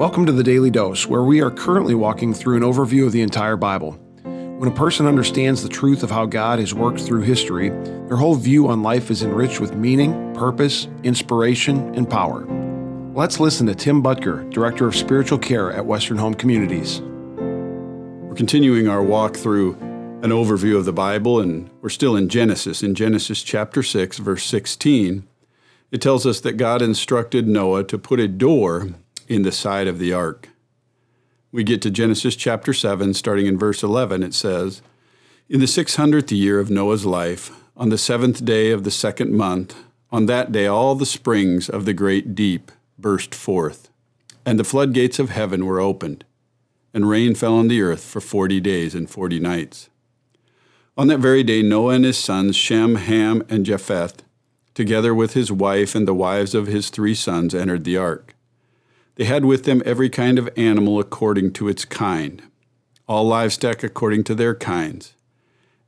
Welcome to the Daily Dose, where we are currently walking through an overview of the entire Bible. When a person understands the truth of how God has worked through history, their whole view on life is enriched with meaning, purpose, inspiration, and power. Let's listen to Tim Boettger, Director of Spiritual Care at Western Home Communities. We're continuing our walk through an overview of the Bible, and we're still in Genesis. In Genesis chapter 6, verse 16, it tells us that God instructed Noah to put a door in the side of the ark. We get to Genesis chapter 7, starting in verse 11. It says, In the 600th year of Noah's life, on the seventh day of the second month, on that day all the springs of the great deep burst forth, and the floodgates of heaven were opened, and rain fell on the earth for forty days and forty nights. On that very day, Noah and his sons, Shem, Ham, and Japheth, together with his wife and the wives of his three sons, entered the ark. They had with them every kind of animal according to its kind, all livestock according to their kinds,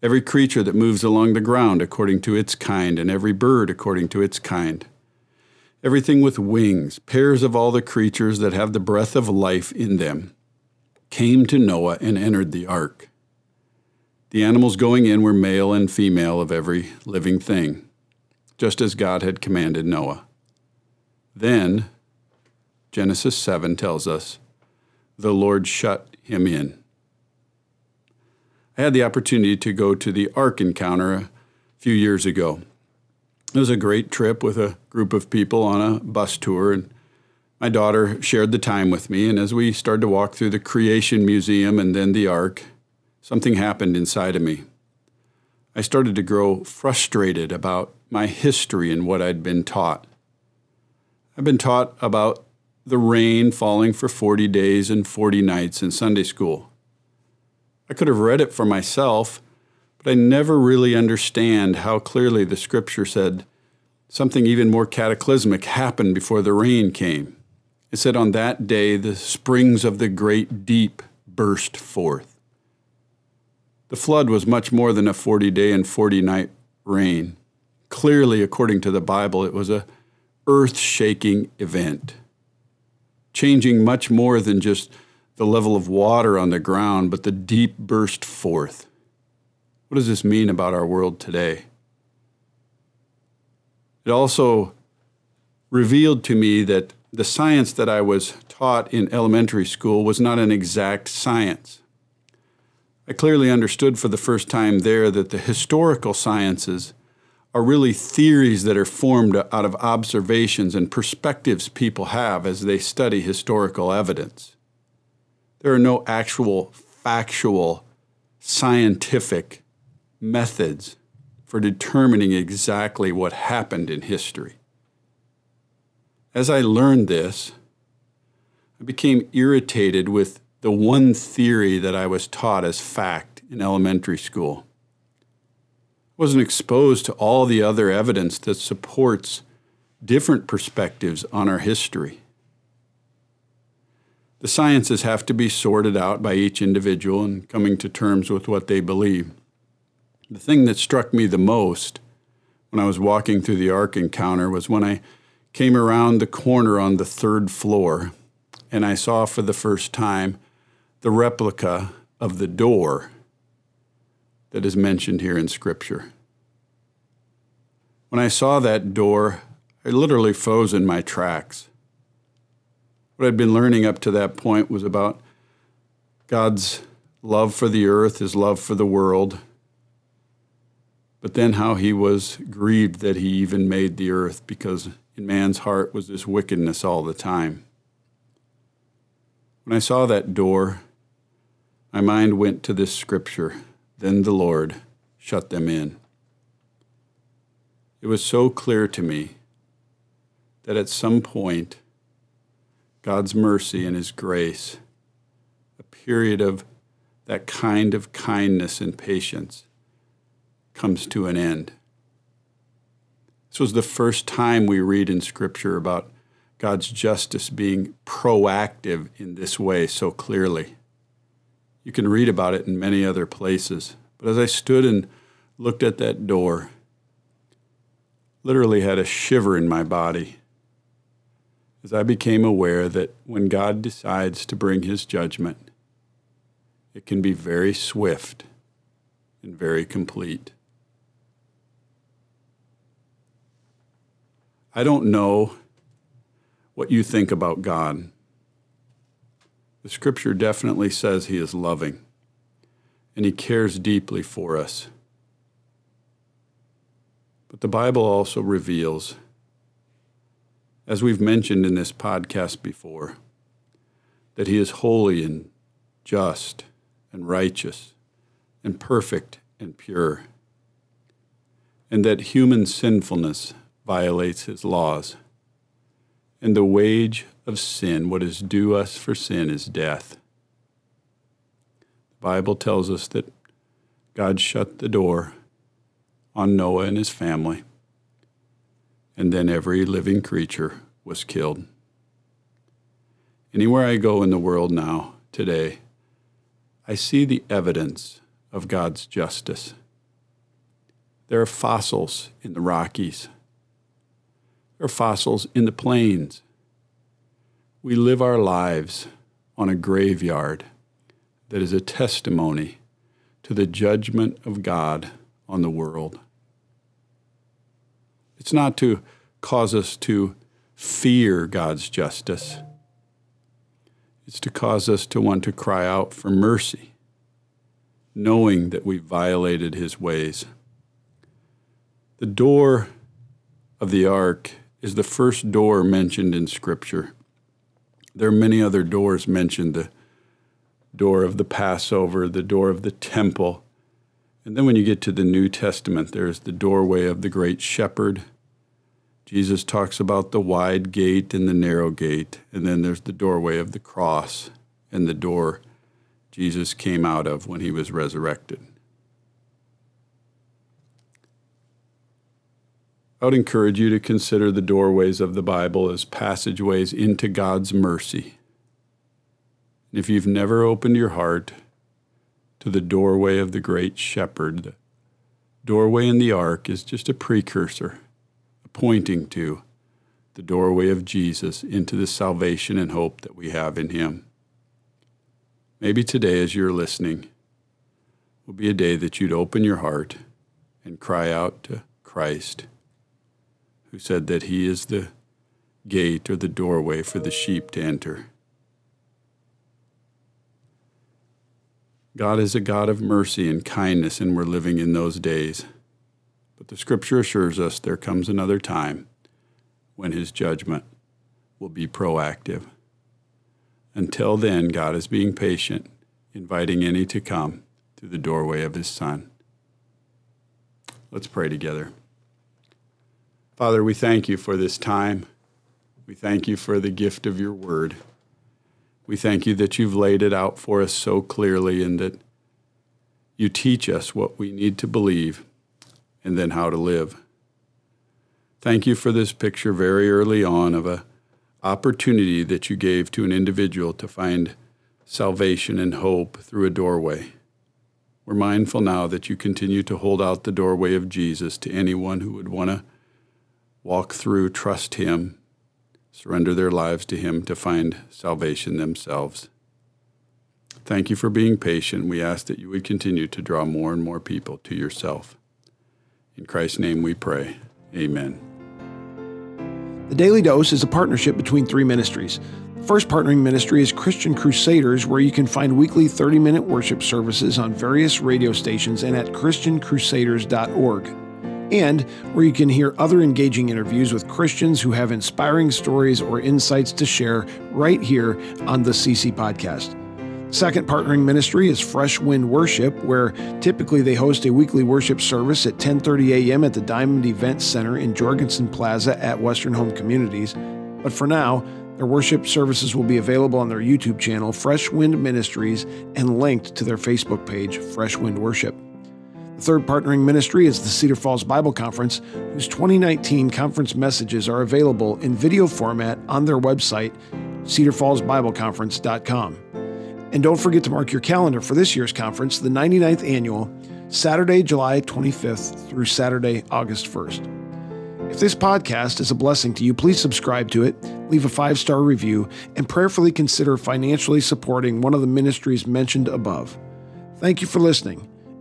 every creature that moves along the ground according to its kind, and every bird according to its kind. Everything with wings, pairs of all the creatures that have the breath of life in them, came to Noah and entered the ark. The animals going in were male and female of every living thing, just as God had commanded Noah. Then Genesis 7 tells us, the Lord shut him in. I had the opportunity to go to the Ark encounter a few years ago. It was a great trip with a group of people on a bus tour, and my daughter shared the time with me. And as we started to walk through the Creation Museum and then the Ark, something happened inside of me. I started to grow frustrated about my history and what I'd been taught. I've been taught about the rain falling for 40 days and 40 nights in Sunday school. I could have read it for myself, but I never really understand how clearly the scripture said something even more cataclysmic happened before the rain came. It said, On that day the springs of the great deep burst forth. The flood was much more than a 40 day and 40 night rain. Clearly, according to the Bible, it was a earth shaking event changing much more than just the level of water on the ground, but the deep burst forth. What does this mean about our world today? It also revealed to me that the science that I was taught in elementary school was not an exact science. I clearly understood for the first time there that the historical sciences are really theories that are formed out of observations and perspectives people have as they study historical evidence. There are no actual factual scientific methods for determining exactly what happened in history. As I learned this, I became irritated with the one theory that I was taught as fact in elementary school wasn't exposed to all the other evidence that supports different perspectives on our history. The sciences have to be sorted out by each individual and coming to terms with what they believe. The thing that struck me the most when I was walking through the Ark encounter was when I came around the corner on the third floor and I saw for the first time the replica of the door that is mentioned here in Scripture. When I saw that door, I literally froze in my tracks. What I'd been learning up to that point was about God's love for the earth, his love for the world, but then how he was grieved that he even made the earth because in man's heart was this wickedness all the time. When I saw that door, my mind went to this scripture then the Lord shut them in. It was so clear to me that at some point, God's mercy and His grace, a period of that kind of kindness and patience, comes to an end. This was the first time we read in Scripture about God's justice being proactive in this way so clearly. You can read about it in many other places. But as I stood and looked at that door, literally had a shiver in my body. as I became aware that when God decides to bring his judgment, it can be very swift and very complete. I don't know what you think about God. The scripture definitely says he is loving and he cares deeply for us. But the Bible also reveals, as we've mentioned in this podcast before, that he is holy and just and righteous and perfect and pure, and that human sinfulness violates his laws. And the wage of sin, what is due us for sin, is death. The Bible tells us that God shut the door on Noah and his family, and then every living creature was killed. Anywhere I go in the world now, today, I see the evidence of God's justice. There are fossils in the Rockies. Fossils in the plains. We live our lives on a graveyard that is a testimony to the judgment of God on the world. It's not to cause us to fear God's justice. It's to cause us to want to cry out for mercy, knowing that we violated his ways. The door of the ark is the first door mentioned in Scripture. There are many other doors mentioned the door of the Passover, the door of the temple. And then when you get to the New Testament, there's the doorway of the great shepherd, Jesus talks about the wide gate and the narrow gate, and then there's the doorway of the cross and the door Jesus came out of when he was resurrected. I would encourage you to consider the doorways of the Bible as passageways into God's mercy. If you've never opened your heart to the doorway of the great shepherd, the doorway in the ark is just a precursor pointing to the doorway of Jesus into the salvation and hope that we have in Him. Maybe today, as you're listening, will be a day that you'd open your heart and cry out to Christ, who said that He is the gate or the doorway for the sheep to enter. God is a God of mercy and kindness, and we're living in those days. But the scripture assures us there comes another time when his judgment will be proactive. Until then, God is being patient, inviting any to come through the doorway of his Son. Let's pray together. Father, we thank you for this time. We thank you for the gift of your word. We thank you that you've laid it out for us so clearly and that you teach us what we need to believe and then how to live. Thank you for this picture very early on of a opportunity that you gave to an individual to find salvation and hope through a doorway. We're mindful now that you continue to hold out the doorway of Jesus to anyone who would want to walk through, trust Him, surrender their lives to Him to find salvation themselves. Thank you for being patient. We ask that you would continue to draw more and more people to yourself. In Christ's name we pray. Amen. The Daily Dose is a partnership between three ministries. The first partnering ministry is Christian Crusaders, where you can find weekly 30 minute worship services on various radio stations and at ChristianCrusaders.org. And where you can hear other engaging interviews with Christians who have inspiring stories or insights to share right here on the CC Podcast. Second partnering ministry is Fresh Wind Worship, where typically they host a weekly worship service at 10:30 a.m. at the Diamond Event Center in Jorgensen Plaza at Western Home Communities. But for now, their worship services will be available on their YouTube channel, Fresh Wind Ministries, and linked to their Facebook page, Fresh Wind Worship. The third partnering ministry is the Cedar Falls Bible Conference, whose 2019 conference messages are available in video format on their website, cedarfallsbibleconference.com. And don't forget to mark your calendar for this year's conference, the 99th annual, Saturday, July 25th through Saturday, August 1st. If this podcast is a blessing to you, please subscribe to it, leave a five star review, and prayerfully consider financially supporting one of the ministries mentioned above. Thank you for listening,